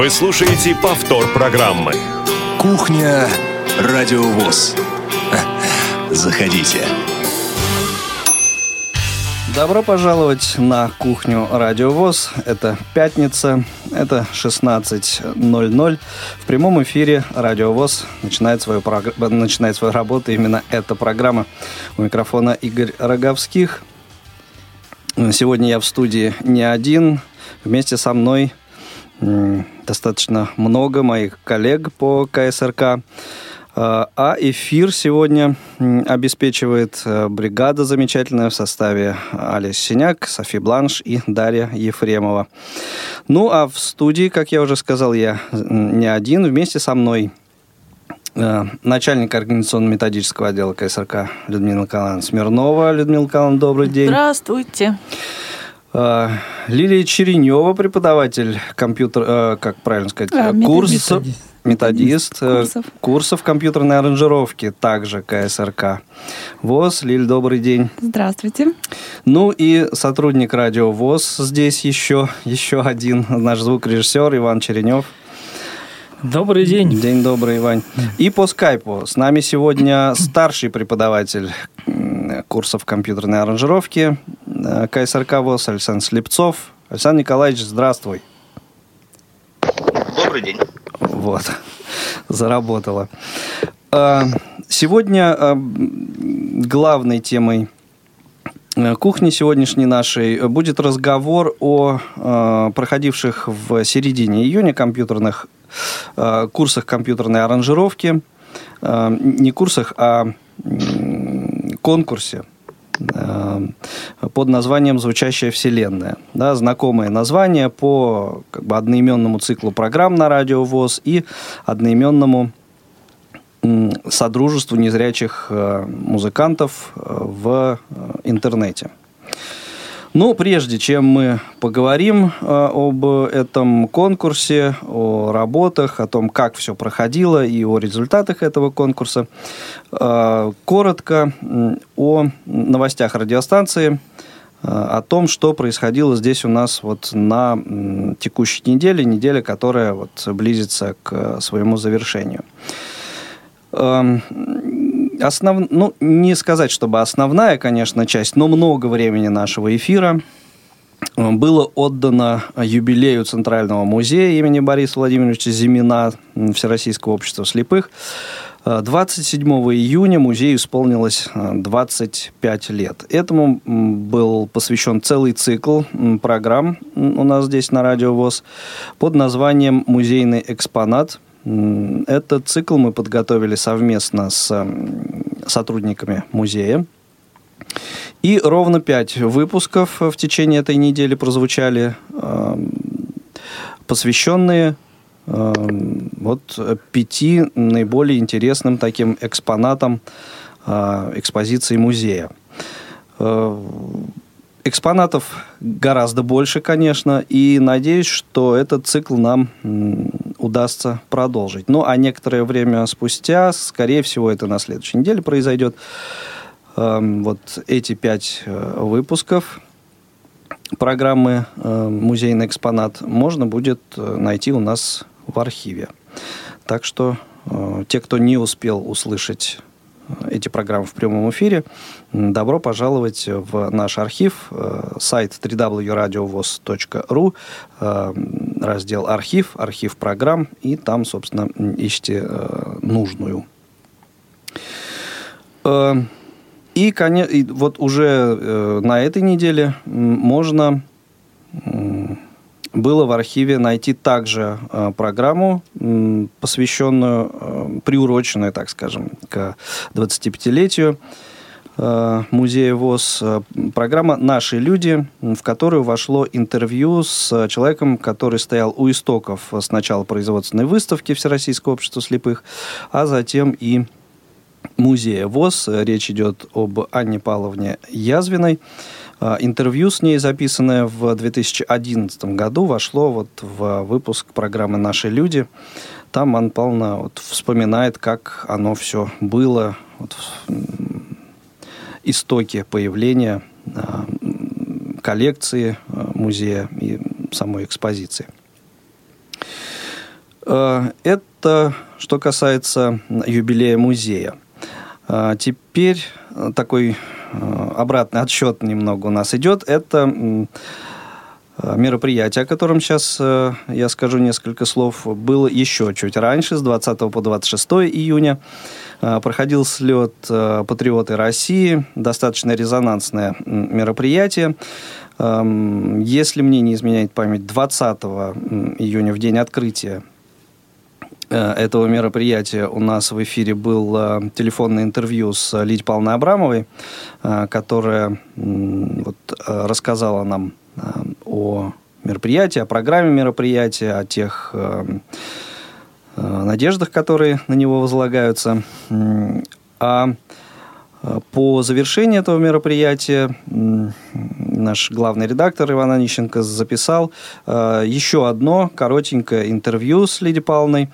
Вы слушаете повтор программы. Кухня Радиовоз. Заходите. Добро пожаловать на кухню Радиовоз. Это пятница, это 16.00. В прямом эфире Радиовоз начинает свою, прог... начинает свою работу именно эта программа. У микрофона Игорь Роговских. Сегодня я в студии не один. Вместе со мной достаточно много моих коллег по КСРК. А, а эфир сегодня обеспечивает э, бригада замечательная в составе Алис Синяк, Софи Бланш и Дарья Ефремова. Ну, а в студии, как я уже сказал, я не один. Вместе со мной э, начальник организационно-методического отдела КСРК Людмила Николаевна Смирнова. Людмила Николаевна, добрый день. Здравствуйте. А, Лилия Черенева, преподаватель компьютер, как правильно сказать, а, курса методист э, курсов. курсов компьютерной аранжировки, также КСРК. ВОЗ, Лиль, добрый день. Здравствуйте. Ну и сотрудник радио ВОЗ здесь еще, еще один, наш звукорежиссер Иван Черенев. Добрый день. День добрый, Иван. И по скайпу с нами сегодня старший преподаватель курсов компьютерной аранжировки э, КСРК ВОЗ Александр Слепцов. Александр Николаевич, здравствуй. Добрый день. Вот, заработало. А, сегодня а, главной темой э, кухни сегодняшней нашей будет разговор о проходивших в середине июня компьютерных курсах компьютерной аранжировки. Не курсах, а конкурсе Э, под названием «Звучащая вселенная». Да, знакомое название по как бы, одноименному циклу программ на радио ВОЗ и одноименному содружеству незрячих э, музыкантов э, в интернете. Ну, прежде чем мы поговорим э, об этом конкурсе, о работах, о том, как все проходило и о результатах этого конкурса, э, коротко о новостях радиостанции, э, о том, что происходило здесь у нас вот на текущей неделе, неделя, которая вот близится к своему завершению. Основ... ну, не сказать, чтобы основная, конечно, часть, но много времени нашего эфира э, было отдано юбилею Центрального музея имени Бориса Владимировича Зимина Всероссийского общества слепых. 27 э, июня музею исполнилось 25 э, лет. Этому был посвящен целый цикл программ у нас здесь на Радио ВОЗ под названием «Музейный экспонат», этот цикл мы подготовили совместно с сотрудниками музея. И ровно пять выпусков в течение этой недели прозвучали, посвященные вот пяти наиболее интересным таким экспонатам а, экспозиции музея. Экспонатов гораздо больше, конечно, и надеюсь, что этот цикл нам удастся продолжить. Ну, а некоторое время спустя, скорее всего, это на следующей неделе произойдет, эм, вот эти пять э, выпусков программы э, «Музейный экспонат» можно будет э, найти у нас в архиве. Так что те, кто не успел услышать эти программы в прямом эфире, добро пожаловать в наш архив, э, сайт www.radiovoz.ru, э, раздел «Архив», «Архив программ», и там, собственно, ищите э, нужную. И, конечно, вот уже на этой неделе можно было в архиве найти также э, программу, э, посвященную, э, приуроченную, так скажем, к 25-летию э, музея ВОЗ. Э, программа «Наши люди», в которую вошло интервью с человеком, который стоял у истоков сначала производственной выставки Всероссийского общества слепых, а затем и музея ВОЗ. Речь идет об Анне Павловне Язвиной. Интервью с ней, записанное в 2011 году, вошло вот в выпуск программы «Наши люди». Там Анна Павловна вот вспоминает, как оно все было, вот, истоки появления а, коллекции а, музея и самой экспозиции. Это что касается юбилея музея. Теперь такой обратный отсчет немного у нас идет. Это Э, мероприятие, о котором сейчас э, я скажу несколько слов, было еще чуть раньше, с 20 по 26 июня. Э, проходил слет «Патриоты России», достаточно резонансное мероприятие. Эм, если мне не изменяет память, 20 июня, в день открытия этого мероприятия у нас в эфире было телефонное интервью с Лидией Павловной Абрамовой, которая вот, рассказала нам о мероприятии, о программе мероприятия, о тех э, э, надеждах, которые на него возлагаются. А э, по завершении этого мероприятия наш главный редактор Иван Онищенко записал еще одно коротенькое интервью с Лидией Павловной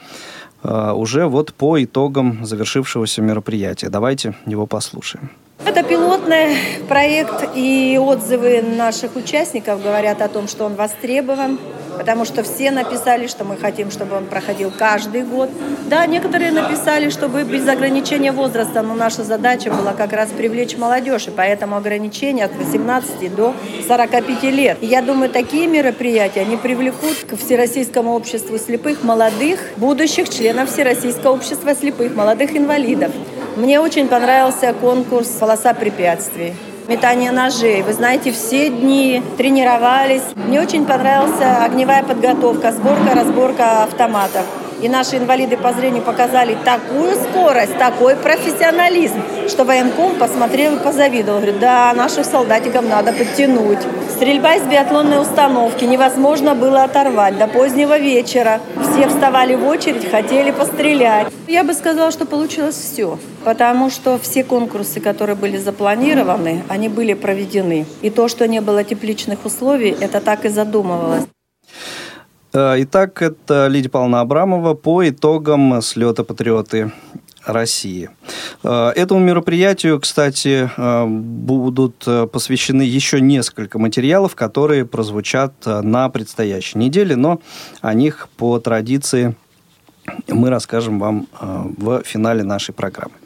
уже вот по итогам завершившегося мероприятия. Давайте его послушаем. Это пилотный проект, и отзывы наших участников говорят о том, что он востребован, потому что все написали, что мы хотим, чтобы он проходил каждый год. Да, некоторые написали, чтобы без ограничения возраста, но наша задача была как раз привлечь молодежь, и поэтому ограничение от 18 до 45 лет. И я думаю, такие мероприятия, они привлекут к Всероссийскому обществу слепых молодых, будущих членов Всероссийского общества слепых, молодых инвалидов. Мне очень понравился конкурс «Полоса препятствий» метание ножей. Вы знаете, все дни тренировались. Мне очень понравился огневая подготовка, сборка, разборка автоматов. И наши инвалиды по зрению показали такую скорость, такой профессионализм, что военком посмотрел и позавидовал. Говорит, да, наших солдатиков надо подтянуть. Стрельба из биатлонной установки невозможно было оторвать до позднего вечера. Все вставали в очередь, хотели пострелять. Я бы сказала, что получилось все, потому что все конкурсы, которые были запланированы, они были проведены. И то, что не было тепличных условий, это так и задумывалось. Э, итак, это Лидия Павловна Абрамова по итогам слета «Патриоты России». Э, этому мероприятию, кстати, э, будут посвящены еще несколько материалов, которые прозвучат на предстоящей неделе, но о них по традиции мы расскажем вам в финале нашей программы.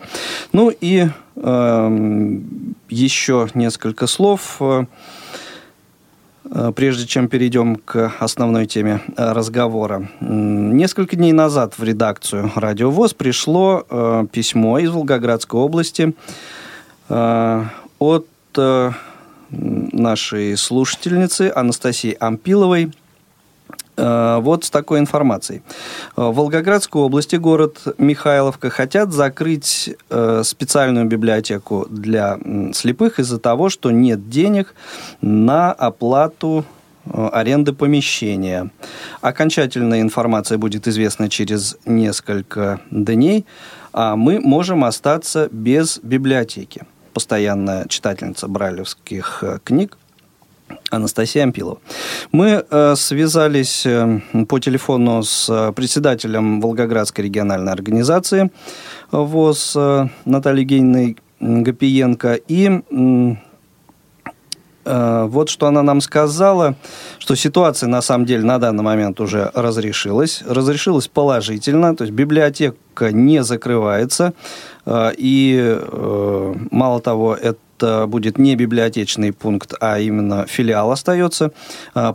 Ну и еще несколько слов прежде чем перейдем к основной теме э, разговора. Несколько дней назад в редакцию «Радио ВОЗ» пришло э, письмо из Волгоградской области от нашей слушательницы Анастасии Ампиловой, Э, вот с такой информацией. Э, в Волгоградской области, город Михайловка, хотят закрыть э, специальную библиотеку для слепых из-за того, что нет денег на оплату аренды помещения. Окончательная информация будет известна через несколько дней, а мы можем остаться без библиотеки. Постоянная читательница брайлевских книг Анастасия Ампилова. Мы э, связались э, по телефону с э, председателем Волгоградской региональной организации ВОЗ э, Натальей Евгеньевной Гапиенко и э, вот что она нам сказала, что ситуация на самом деле на данный момент уже разрешилась. Разрешилась положительно, то есть библиотека не закрывается. Э, и э, мало того, это будет не библиотечный пункт, а именно филиал остается.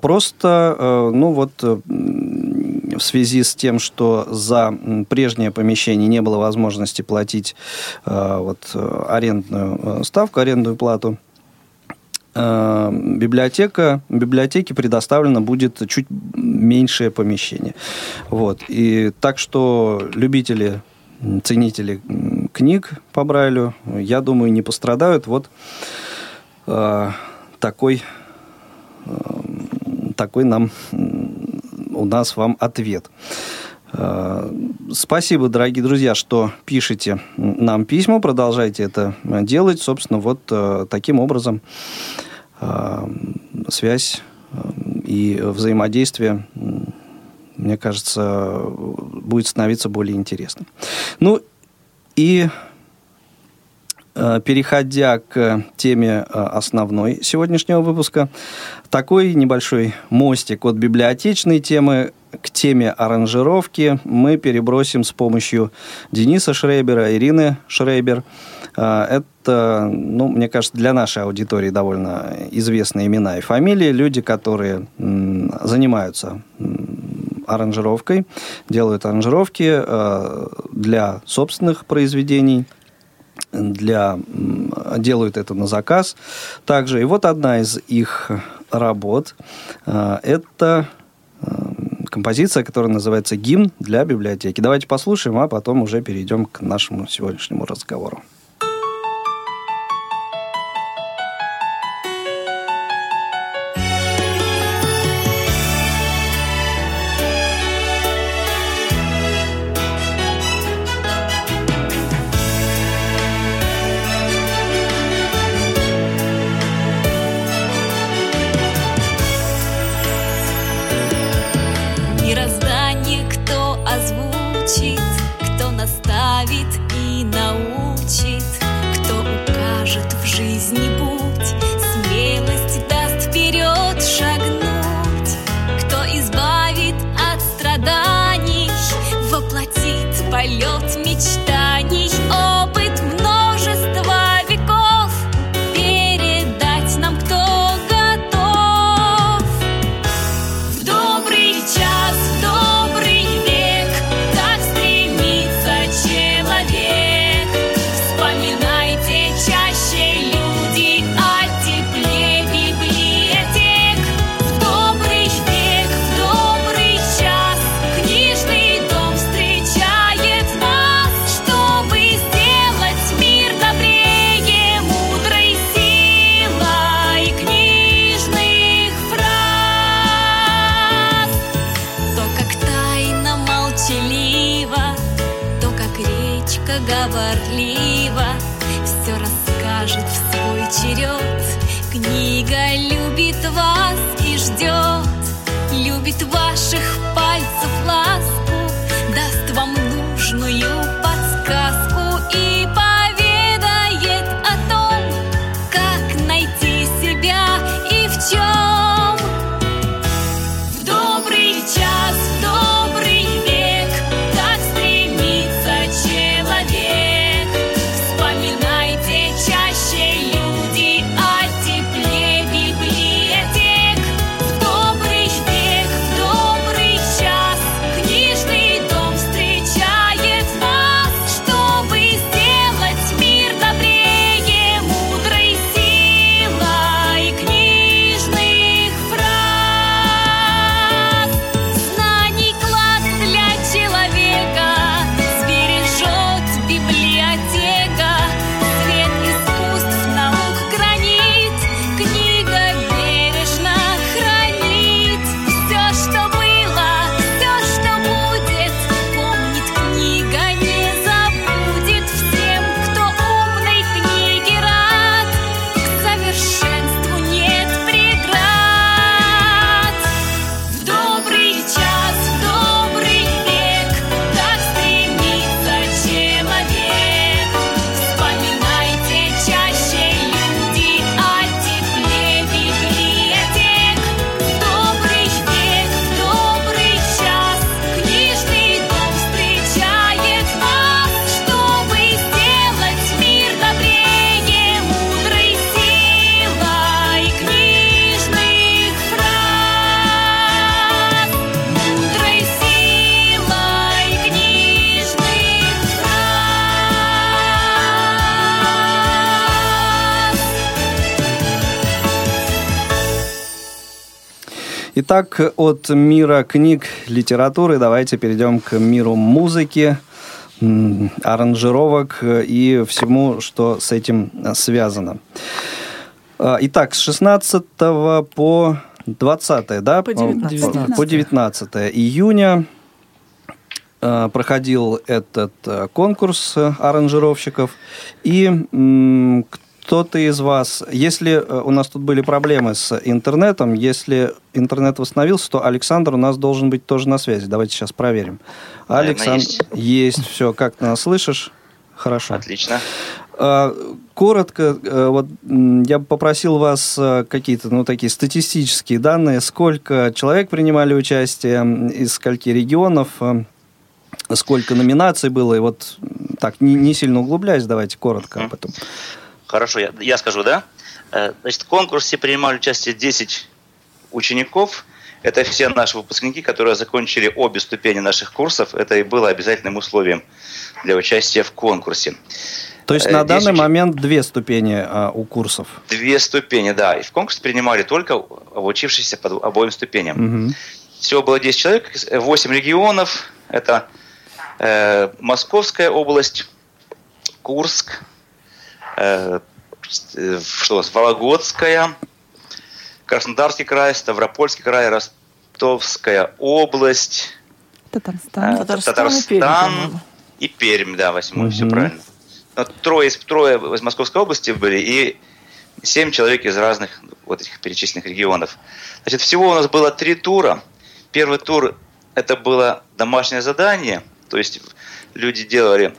Просто, э, ну вот, э, в связи с тем, что за прежнее помещение не было возможности платить э, вот, арендную ставку, арендную плату, библиотека, библиотеке предоставлено будет чуть меньшее помещение. Вот. И так что любители ценители книг по Брайлю, я думаю, не пострадают. Вот э, такой, э, такой нам у нас вам ответ. Э, спасибо, дорогие друзья, что пишете нам письма, продолжайте это делать. Собственно, вот э, таким образом э, связь и взаимодействие мне кажется, будет становиться более интересным. Ну и переходя к теме основной сегодняшнего выпуска, такой небольшой мостик от библиотечной темы к теме аранжировки мы перебросим с помощью Дениса Шрейбера, Ирины Шрейбер. А, это, ну, мне кажется, для нашей аудитории довольно известные имена и фамилии. Люди, которые занимаются аранжировкой, делают аранжировки э, для собственных произведений, для, делают это на заказ также. И вот одна из их работ э, – это композиция, которая называется «Гимн для библиотеки». Давайте послушаем, а потом уже перейдем к нашему сегодняшнему разговору. Итак, от мира книг, литературы давайте перейдем к миру музыки, аранжировок и всему, что с этим связано. А, итак, с 16 по 20, да? По 19. По 19 июня а, проходил этот конкурс аранжировщиков. И кто-то из вас, если э, у нас тут были проблемы с интернетом, если интернет восстановился, то Александр у нас должен быть тоже на связи. Давайте сейчас проверим. Александр, есть. есть. Все, как ты нас слышишь? Хорошо. Отлично. Коротко, вот я бы попросил вас какие-то, ну, такие статистические данные, сколько человек принимали участие, из скольки регионов, сколько номинаций было, и вот так, не, не сильно углубляясь, давайте коротко об этом. Хорошо, я, я скажу, да? Значит, в конкурсе принимали участие 10 учеников, это все наши выпускники, которые закончили обе ступени наших курсов. Это и было обязательным условием для участия в конкурсе. То есть на данный уч... момент две ступени а, у курсов? Две ступени, да. И в конкурс принимали только обучившиеся по обоим ступеням. Угу. Всего было 10 человек, 8 регионов. Это э, Московская область, Курск, э, что, Вологодская, Краснодарский край, Ставропольский край, Ростовская область, Татарстан, э, Татарстан, Татарстан и Пермь, да, восьмой, угу. все правильно. Но трое, трое из Московской области были и семь человек из разных вот этих перечисленных регионов. Значит, всего у нас было три тура. Первый тур это было домашнее задание, то есть люди делали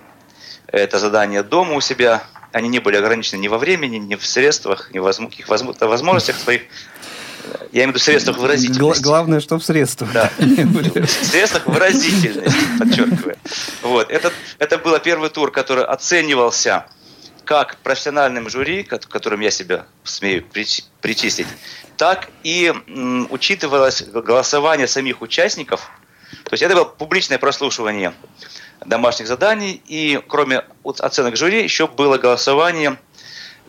это задание дома у себя, они не были ограничены ни во времени, ни в средствах, ни в возможностях своих. Я имею в виду средствах выразительности. Главное, что в средствах. Да. В средствах выразительности, подчеркиваю. Вот. Это, это был первый тур, который оценивался как профессиональным жюри, которым я себя смею причислить, так и м, учитывалось голосование самих участников. То есть это было публичное прослушивание домашних заданий, и кроме оценок жюри еще было голосование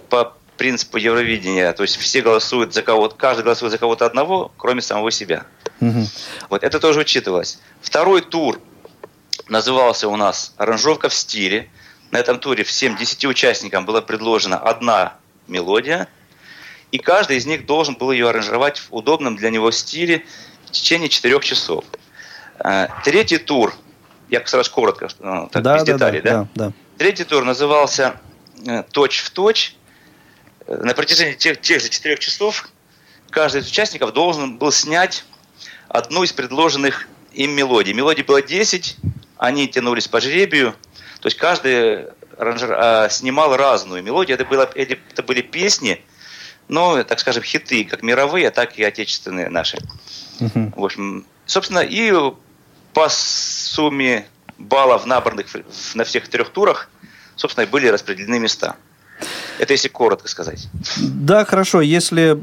по принципу Евровидения, то есть все голосуют за кого-то, каждый голосует за кого-то одного, кроме самого себя. Угу. Вот это тоже учитывалось. Второй тур назывался у нас «Аранжировка в стиле». На этом туре всем 10 участникам была предложена одна мелодия, и каждый из них должен был ее аранжировать в удобном для него стиле в течение четырех часов. Э, третий тур – я сразу коротко, ну, так, да, без да, деталей, да, да? да? Третий тур назывался э, «Точь в точь». Э, на протяжении тех, тех же четырех часов каждый из участников должен был снять одну из предложенных им мелодий. Мелодий было 10, они тянулись по жребию, то есть каждый ранжер, а, снимал разную мелодию. Это, было, это были песни, ну, так скажем, хиты, как мировые, так и отечественные наши. Uh-huh. В общем, собственно, и по сумме баллов, набранных на всех трех турах, собственно, и были распределены места. Это если коротко сказать. Да, хорошо. Если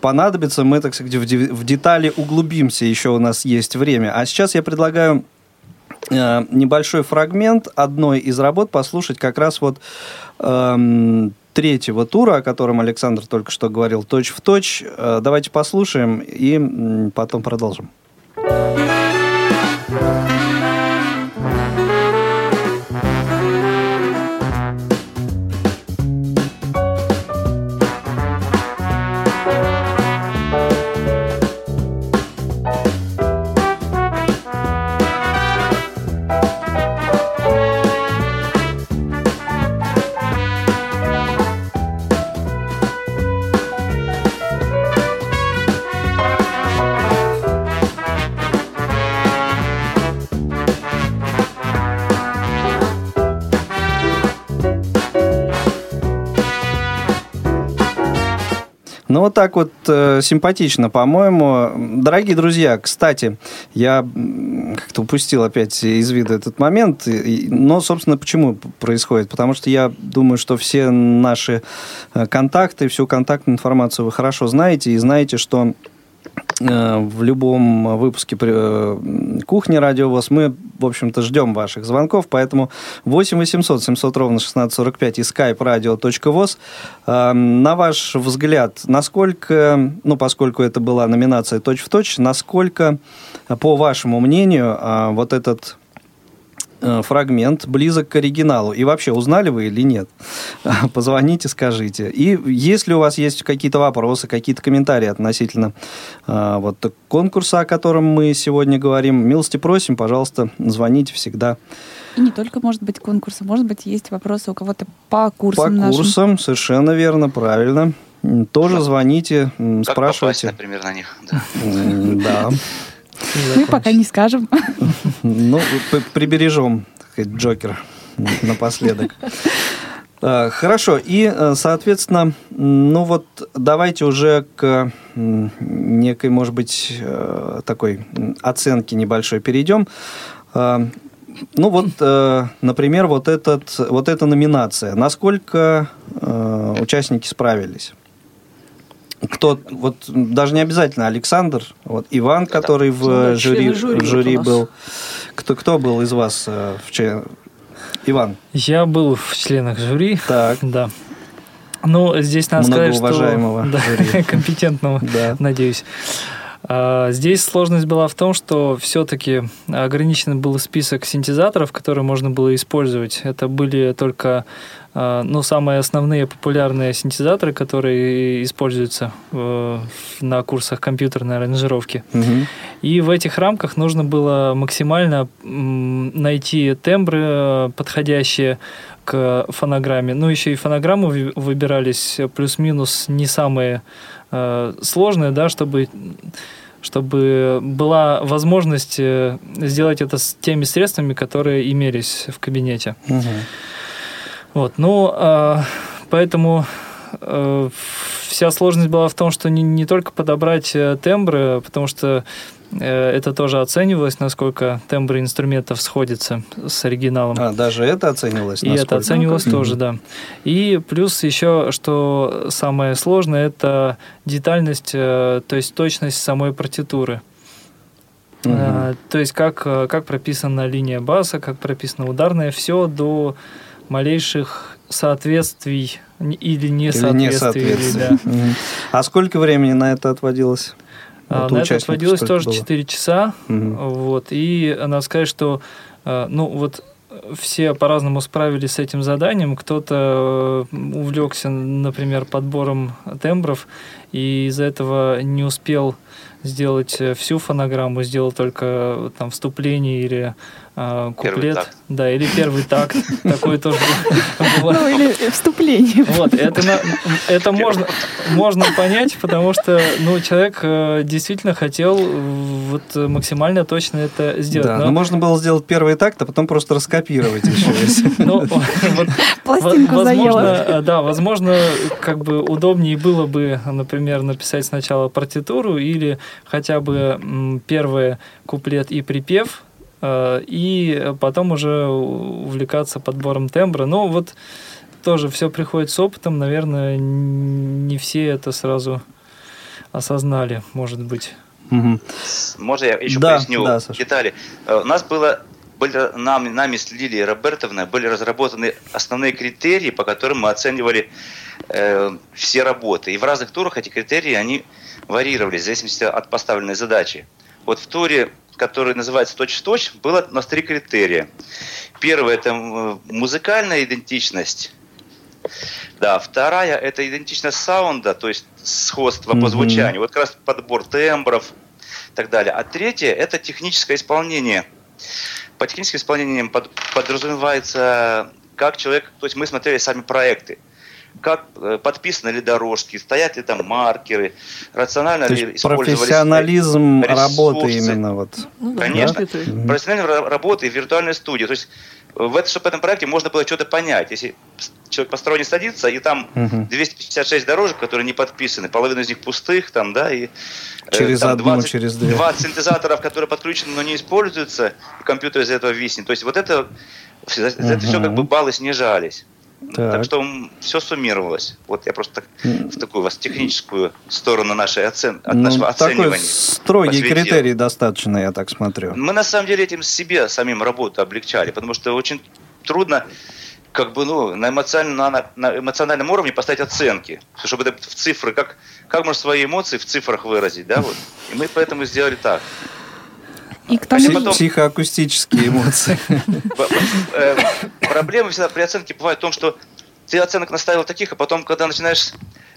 понадобится, мы, так сказать, в детали углубимся. Еще у нас есть время. А сейчас я предлагаю э, небольшой фрагмент одной из работ послушать как раз вот эм, третьего тура, о котором Александр только что говорил, точь в точь. Э, давайте послушаем и потом продолжим. Ну, вот так вот э, симпатично, по-моему. Дорогие друзья, кстати, я как-то упустил опять из вида этот момент. Но, собственно, почему происходит? Потому что я думаю, что все наши э, контакты, всю контактную информацию вы хорошо знаете. И знаете, что в любом выпуске э, кухни Радиовоз мы, в общем-то, ждем ваших звонков, поэтому 8 800 700 ровно 1645 и skype radio.voz. Э, на ваш взгляд, насколько, ну, поскольку это была номинация точь-в-точь, насколько, по вашему мнению, вот этот Э, фрагмент близок к оригиналу. И вообще, узнали вы или нет? Позвоните, скажите. И если у вас есть какие-то вопросы, какие-то комментарии относительно э, вот конкурса, о котором мы сегодня говорим, милости просим, пожалуйста, звоните всегда. И не только, может быть, конкурсы, может быть, есть вопросы у кого-то по курсам По нашим. курсам, совершенно верно, правильно. Тоже звоните, как спрашивайте. Попасть, например, на них. Да. да. Мы пока не скажем. Ну, прибережем, Джокер напоследок. Э, Хорошо, и, э, соответственно, ну вот давайте уже к некой, может быть, э, такой оценке небольшой перейдем. Э, Ну вот, э, например, вот, этот, вот эта номинация. Насколько участники справились? Кто, вот даже не обязательно Александр, вот Иван, который в Ну да, жюри, члены жюри в жюри был. Кто, кто был из вас э, в че- Иван? Я был в членах жюри. Так. Да. Ну, здесь надо сказать, что... Многоуважаемого Да, жюри. компетентного, Да. надеюсь. А, Здесь сложность была в том, что все-таки ограничен был список синтезаторов, которые можно было использовать. Это были только ну, самые основные популярные синтезаторы, которые используются э, на курсах компьютерной аранжировки. Мгм. И в этих рамках нужно было максимально найти тембры, э, подходящие к фонограмме. Ну, еще и фонограммы вы- выбирались плюс-минус не самые э, сложные, да, чтобы чтобы была возможность сделать это с теми средствами, которые имелись в кабинете. Мгм. Вот, ну, а, поэтому э, вся сложность была в том, что не, не только подобрать э, тембры, потому что э, это тоже оценивалось, насколько тембры инструментов сходятся с оригиналом. А, даже это оценивалось? И это оценивалось Мгм. тоже, да. И плюс еще, что самое сложное, это детальность, э, то есть точность самой партитуры. Э, То есть как, э, как прописана линия баса, как прописана ударная, все до малейших соответствий или Или несоответствий. да. А сколько времени на это отводилось? А, Вот На это отводилось тоже было? 4 часа. Мгм. Вот, и надо сказать, что э, ну вот все по-разному справились с этим заданием. Кто-то э, увлекся, например, подбором тембров, и из-за этого не успел сделать э, всю фонограмму, сделал только э, там вступление или э, Первый куплет. Да, или первый такт. Такое тоже бывает. Ну, или вступление. Вот, это, на- это можно, можно понять, потому что ну, человек э, действительно хотел вот максимально точно это сделать. Да, Но- но можно было сделать первый такт, а потом просто раскопировать еще. если- ну, Пластинку заела. э, да, возможно, как бы удобнее было бы, например, написать сначала партитуру или хотя бы первый куплет и припев, и потом уже увлекаться подбором тембра. Но вот тоже все приходит с опытом, наверное, не все это сразу осознали, может быть. Мгм. Можно я еще Да, поясню да, Саша. детали? Э, У нас было были, нами, нами с Лилией Робертовной были разработаны основные критерии, по которым мы оценивали э, все работы. И в разных турах эти критерии, они варьировались в зависимости от поставленной задачи. Вот в туре, который называется «Точь-в-точь», было у нас три критерия. Первый – это музыкальная идентичность. Да, вторая – это идентичность саунда, то есть сходство Мгм. по звучанию. Вот как раз подбор тембров и так далее. А третье – это техническое исполнение. По техническим исполнениям под- подразумевается, как человек, то есть мы смотрели сами проекты, как э, подписаны ли дорожки, стоят ли там маркеры, рационально То ли есть использовались профессионализм ресурсы. работы именно вот. Ну да, Конечно. профессиональной ра- работы в виртуальной студии. То есть э, в, это, чтобы в этом проекте можно было что-то понять. Если человек посторонний садится, и там Мгм. 256 дорожек, которые не подписаны, половина из них пустых, там, да, и э, Через там одну, через две. 20 синтезаторов, которые подключены, но не используются, и компьютер из этого виснет. То есть вот это, за это все как бы баллы снижались. Так, Так. что все суммировалось. Вот я просто так, в такую вас техническую сторону нашей оцен... от Ну, нашего такой оценивания. строгий посвятил. критерий достаточно, я так смотрю. Мы на самом деле этим себе самим работу облегчали, потому что очень трудно как бы, ну, на, эмоциональном, на, на эмоциональном уровне поставить оценки, чтобы это в цифры, как, как можно свои эмоции в цифрах выразить, да, вот. И мы поэтому сделали так. И к тому же- потом- Психоакустические эмоции. Э, Проблема всегда при оценке бывает в том, что ты оценок наставил таких, а потом, когда начинаешь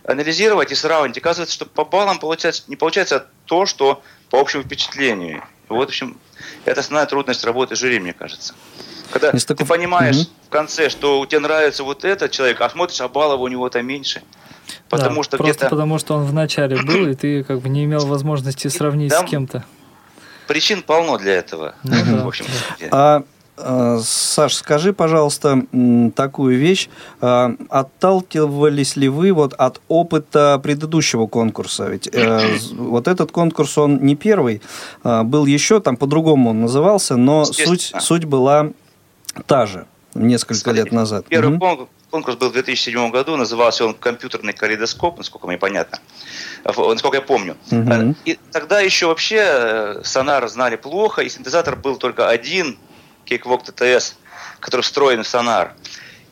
анализировать и сравнивать, оказывается, что по баллам получается, не получается то, что по общему впечатлению. Вот, в общем, это основная трудность работы жюри, мне кажется. Когда Есть ты такой- понимаешь Мгм. в конце, что тебе нравится вот этот человек, а смотришь, а баллов у него-то меньше. Потому Да, что просто где-то потому что он в начале был, и ты как бы не имел возможности сравнить там с кем-то. Причин полно для этого. Ну в общем, А э, Саш, скажи, пожалуйста, такую вещь. Э, Отталкивались ли вы вот от опыта предыдущего конкурса? Ведь э, вот этот конкурс, он не первый. Э, Был еще, там по-другому он назывался, но суть, суть была та же несколько Смотри, лет назад. Первый кон- конкурс был в 2007 году, назывался он «Компьютерный калейдоскоп», насколько мне понятно, насколько я помню. Э, И тогда еще вообще э, сонар знали плохо, и синтезатор был только один, Cakewalk TTS, который встроен в сонар.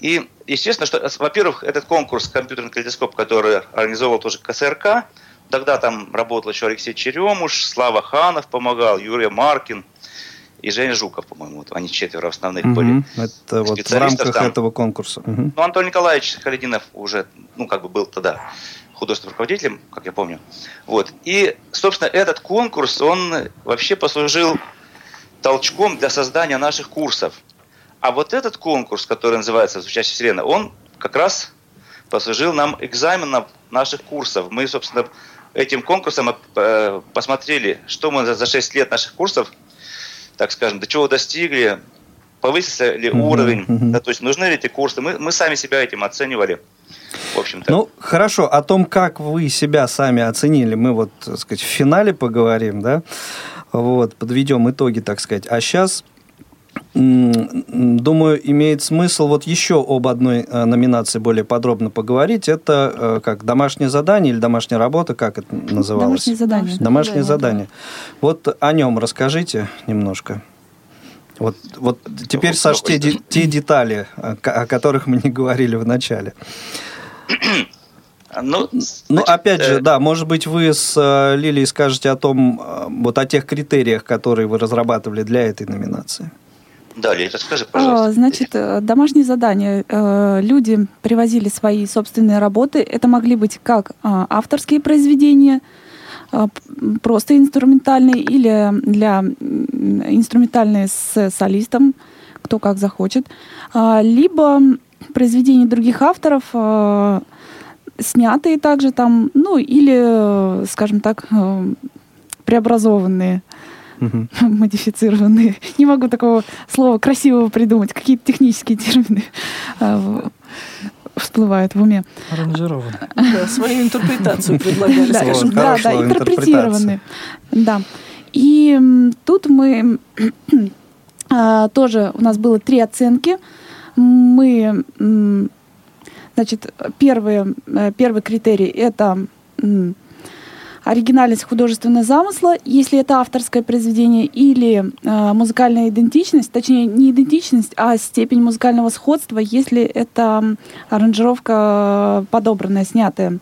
И естественно, что, во-первых, этот конкурс «Компьютерный калейдоскоп», который организовал тоже КСРК, тогда там работал еще Алексей Черемуш, Слава Ханов помогал, Юрий Маркин и Женя Жуков, по-моему. Вот они четверо основных были. Мгм. Это вот в специалистов рамках там. этого конкурса. Мгм. Ну, Антон Николаевич Халидинов уже, ну, как бы был тогда художественным руководителем, как я помню. Вот. И, собственно, этот конкурс, он вообще послужил толчком для создания наших курсов. А вот этот конкурс, который называется «Звучащая вселенная», он как раз послужил нам экзаменом наших курсов. Мы, собственно, этим конкурсом э, посмотрели, что мы за 6 лет наших курсов, так скажем, до чего достигли, повысился ли Мгм, уровень, мгм. да, то есть нужны ли эти курсы. Мы, мы сами себя этим оценивали, в общем-то. Ну, хорошо, о том, как вы себя сами оценили, мы вот, так сказать, в финале поговорим, да, вот, подведем итоги, так сказать. А сейчас, думаю, имеет смысл вот еще об одной э, номинации более подробно поговорить. Это э, как домашнее задание или домашняя работа, как это называлось? Домашнее задание. Домашнее Задание, задание. Вот о нем расскажите немножко. Вот, вот теперь, Ну, Саш, те, де- те детали, о ко- о которых мы не говорили в начале. Ну, Ну, значит, опять э, же, да, может быть, вы с э, Лилией скажете о том, э, вот о тех критериях, которые вы разрабатывали для этой номинации. Да, Лиль, расскажи, А, пожалуйста. Значит, э, домашние задания. Э, Люди привозили свои собственные работы. Это могли быть как а, авторские произведения, а, просто инструментальные, или для инструментальные с солистом, кто как захочет, либо произведения других авторов, снятые также там, ну или, э, скажем так, преобразованные Мгм. модифицированные. Не могу такого слова красивого придумать. Какие-то технические термины а, всплывают в уме. Аранжировано. Да, свою интерпретацию предлагали, Да, скажем да, интерпретированные. Да. И тут мы а, тоже у нас было три оценки. Мы, значит, первый, э, первый критерий это оригинальность художественного замысла, если это авторское произведение, или э, музыкальная идентичность, точнее не идентичность, а степень музыкального сходства, если это аранжировка э, подобранная, снятая.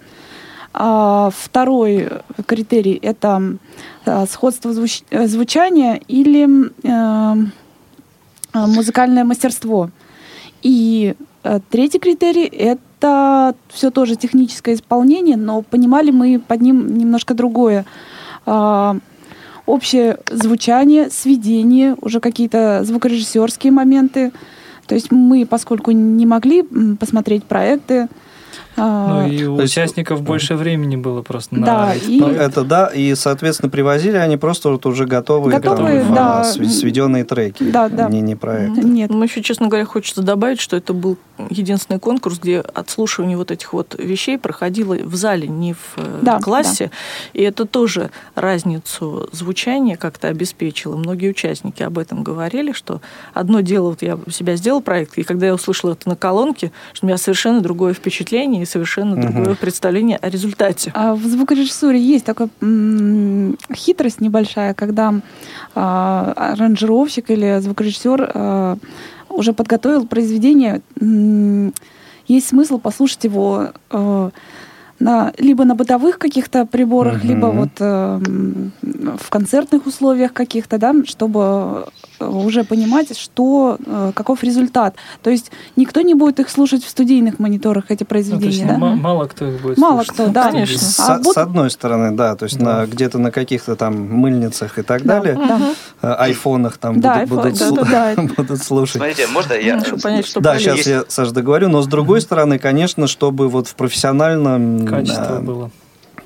А второй критерий это э, сходство звуч- э, звучания или э, музыкальное мастерство. И третий критерий это все тоже техническое исполнение, но понимали мы под ним немножко другое. А, общее звучание, сведение, уже какие-то звукорежиссерские моменты. То есть мы, поскольку не могли посмотреть проекты, Ну и у то есть- участников больше времени было просто на Да, эти и- Ну, проекты. это да, и, соответственно, привозили они просто вот уже готовые, Готовые, там, да. а, св- сведенные треки, Да, да. не, не проект. нет. Ну, еще, честно говоря, хочется добавить, что это был единственный конкурс, где отслушивание вот этих вот вещей проходило в зале, не в э, Да, классе. И это тоже разницу звучания как-то обеспечило. Многие участники об этом говорили, что одно дело, вот я у себя сделал проект, и когда я услышала это на колонке, что у меня совершенно другое впечатление и совершенно Мгм. другое представление о результате. А в звукорежиссуре есть такая м, хитрость небольшая, когда а, аранжировщик или звукорежиссер а, уже подготовил произведение, м, есть смысл послушать его э, на, либо на бытовых каких-то приборах, Мгм. либо вот э, в концертных условиях каких-то, да, чтобы уже понимать, что, э, каков результат. То есть никто не будет их слушать в студийных мониторах, эти Ну, то произведения, есть да? ма- мало кто их будет Мало слушать. кто, да. конечно. С, А с вот- одной стороны, да, то есть Да. на где-то на каких-то там мыльницах и так Да, далее, да. э, айфонах там Да, будут, айфон, будут, да, слу- да, да. будут слушать. Смотрите, можно я... Ну, чтобы понять, что Да, сейчас я, Саш, договорю, но с другой стороны, конечно, чтобы вот в профессиональном Качество э, было.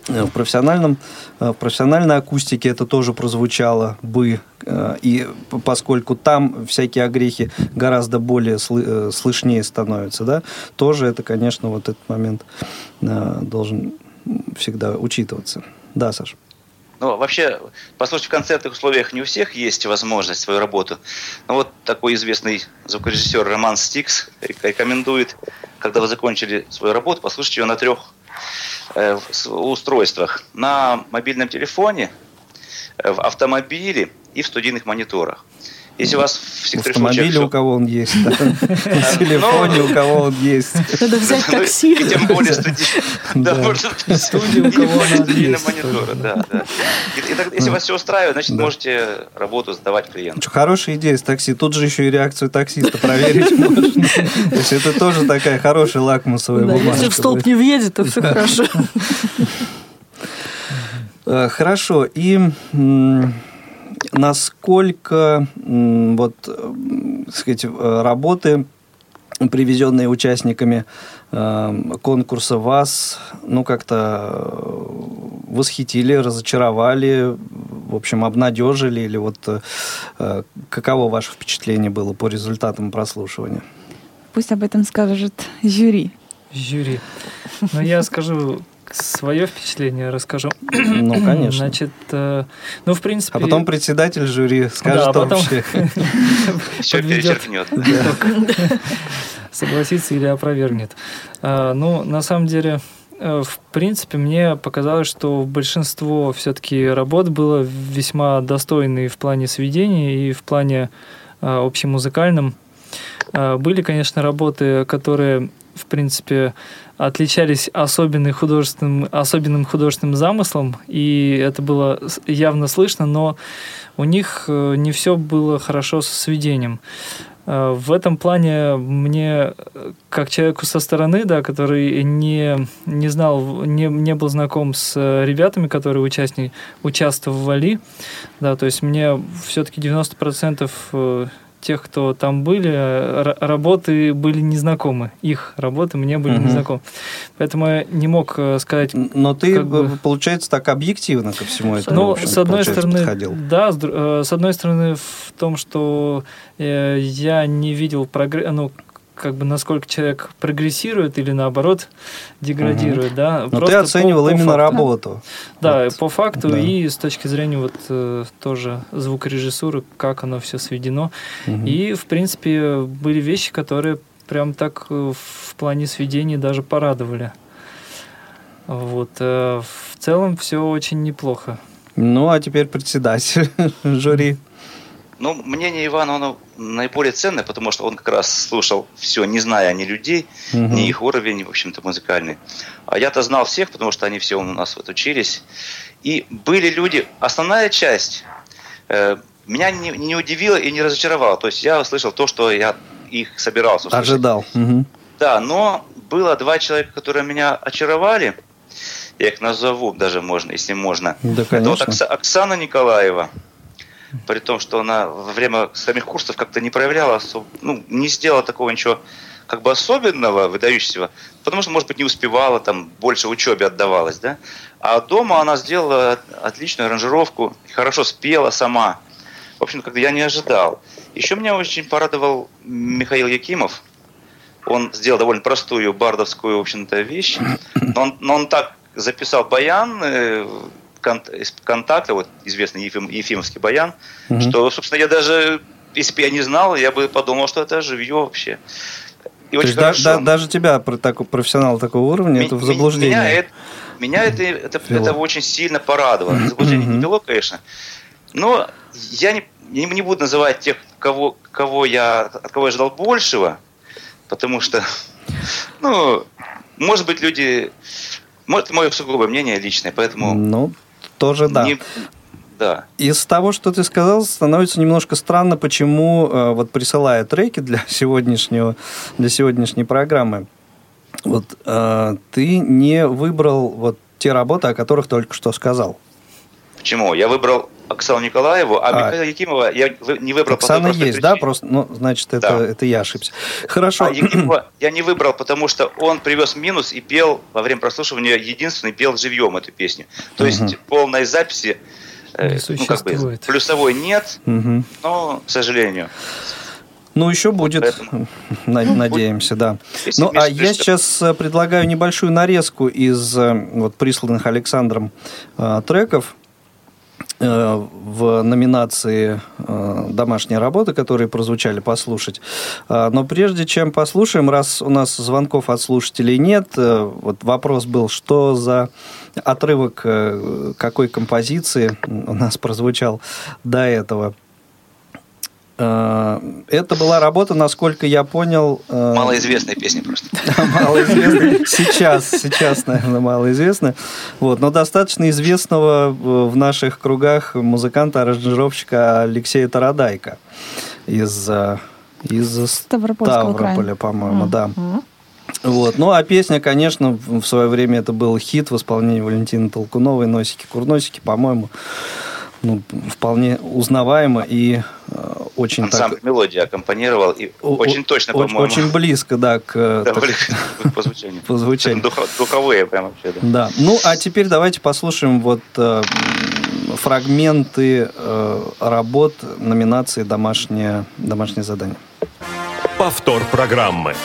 Э, В профессиональном, э, в профессиональной акустике это тоже прозвучало бы, э, и поскольку там всякие огрехи гораздо более слы- слышнее становятся, да, тоже это, конечно, вот этот момент должен всегда учитываться. Да, Саш? Ну, вообще, послушать в концертных условиях не у всех есть возможность свою работу. Но вот такой известный звукорежиссер Роман Стикс рекомендует, когда вы закончили свою работу, послушать ее на трех устройствах. На мобильном телефоне, э, в автомобиле и в студийных мониторах. Если у вас в секторе автомобиле случаев у кого он есть, да. в телефоне у кого он есть. Надо взять Ну, такси. И тем более. Да, Да. может быть, Студия у кого тоже, да, Если вас все устраивает, значит, можете работу сдавать клиенту. Хорошая идея с такси. Тут же еще и реакцию таксиста проверить можно. То есть это тоже такая хорошая лакмусовая Да, бумажка. если в столб не въедет, то все хорошо. Э, Хорошо. И насколько вот, так сказать, э, работы, привезенные участниками э, конкурса, вас, ну, как-то э, восхитили, разочаровали, в общем, обнадежили, или вот э, каково ваше впечатление было по результатам прослушивания? Пусть об этом скажет жюри. Жюри. Ну, я скажу свое впечатление, расскажу. Ну, конечно. Значит, э, ну, в принципе... А потом председатель жюри скажет Да, а потом- общее. Все перечеркнет. согласится или опровергнет. А, Ну, на самом деле, э, в принципе, мне показалось, что большинство все-таки работ было весьма достойные в плане сведения и в плане а, общемузыкальном. А, Были, конечно, работы, которые, в принципе, отличались особенным художественным, особенным художественным замыслом, и это было явно слышно, но у них э, не все было хорошо со сведением. Э, В этом плане мне, э, как человеку со стороны, да, который не, не знал, не, не был знаком с ребятами, которые участвовали, да, то есть мне все-таки 90% э, тех, кто там были, р- работы были незнакомы. Их работы мне были Мгм. незнакомы. Поэтому я не мог э, сказать, Но ты, Как бы- э, получается, так объективно ко всему этому, ну, общем, с одной стороны, подходил. да, с, э, с одной стороны в том, что я не видел прогресс, ну, как бы насколько человек прогрессирует или наоборот деградирует, да. Но ты оценивал по- по именно факту. работу. Да, Вот. по факту Да. и с точки зрения вот э, тоже звукорежиссуры, как оно все сведено. Мгм. И, в принципе, были вещи, которые прям так э, в плане сведения даже порадовали. Вот. э, В целом все очень неплохо. Ну, а теперь председатель жюри. Ну, мнение Ивана, оно наиболее ценное, потому что он как раз слушал все, не зная ни людей, Мгм. ни их уровень, в общем-то, музыкальный. А я-то знал всех, потому что они все у нас вот учились. И были люди, основная часть э, меня не, не удивила и не разочаровала. То есть я услышал то, что я их собирался услышать. Ожидал. Мгм. Да, но было два человека, которые меня очаровали. Я их назову даже можно, если можно. Да, Это вот конечно. Окса- Оксана Николаева. При том, что она во время самих курсов как-то не проявляла, особ- ну, не сделала такого ничего как бы особенного, выдающегося, потому что, может быть, не успевала, там, больше учебе отдавалась, да. А дома она сделала отличную аранжировку, хорошо спела сама. В общем, когда я не ожидал. Еще меня очень порадовал Михаил Якимов. Он сделал довольно простую бардовскую, в общем-то, вещь. Но он, но он так записал баян э, из контакта, вот известный Ефим- Ефимовский баян, Мгм. что, собственно, я даже, если бы я не знал, я бы подумал, что это живье вообще. И То очень есть да- хорошо. да- даже тебя, такой профессионал такого уровня, Ми- это в заблуждение. Меня это, меня это, это, это очень сильно порадовало. Заблуждение не вело, конечно. Но я не, не, не буду называть тех, кого, кого я, от кого я ждал большего, потому что, ну, может быть, люди... Может, мое сугубое мнение личное, поэтому... Ну, тоже да. не- да. Из того, что ты сказал, становится немножко странно, почему э, вот присылая треки для сегодняшнего, для сегодняшней программы, вот э, ты не выбрал вот те работы, о которых только что сказал. Почему? Я выбрал Оксану Николаеву, а, А. Михаила Якимова я не выбрал Оксана есть, да? причине. Просто, ну, значит, это, Да. это я ошибся. Хорошо. А Якимова я не выбрал, потому что он привез минус и пел во время прослушивания единственный пел живьем эту песню. То есть Мгм. полной записи э, ну, как бы, плюсовой нет, Мгм. но, к сожалению. Ну, еще будет, Поэтому- на- надеемся, да. Ну, а я сейчас э, предлагаю небольшую нарезку из э, вот присланных Александром э, треков в номинации э, «Домашняя работа», которые прозвучали, послушать. А, Но прежде чем послушаем, раз у нас звонков от слушателей нет, э, вот вопрос был, что за отрывок э, какой композиции у нас прозвучал до этого. Э, Это была работа, насколько я понял... э, Малоизвестная песня просто. малоизвестная. Сейчас, сейчас, наверное, малоизвестная. Вот, но достаточно известного в наших кругах музыканта-аранжировщика Алексея Тарадайка из, э, из Ставрополя, по-моему, да. Вот. Ну, а песня, конечно, в свое время это был хит в исполнении Валентины Толкуновой «Носики-курносики», по-моему, ну, вполне узнаваемо и очень Ансамбль так... мелодии аккомпанировал и о- очень точно, по-моему. Очень близко, да, к... э, Да, так- блин, по звучанию. по звучанию. Духовые прям вообще, да. Да. Ну, а теперь давайте послушаем вот э, фрагменты э, работ номинации «Домашнее, «Домашнее задание». Повтор программы.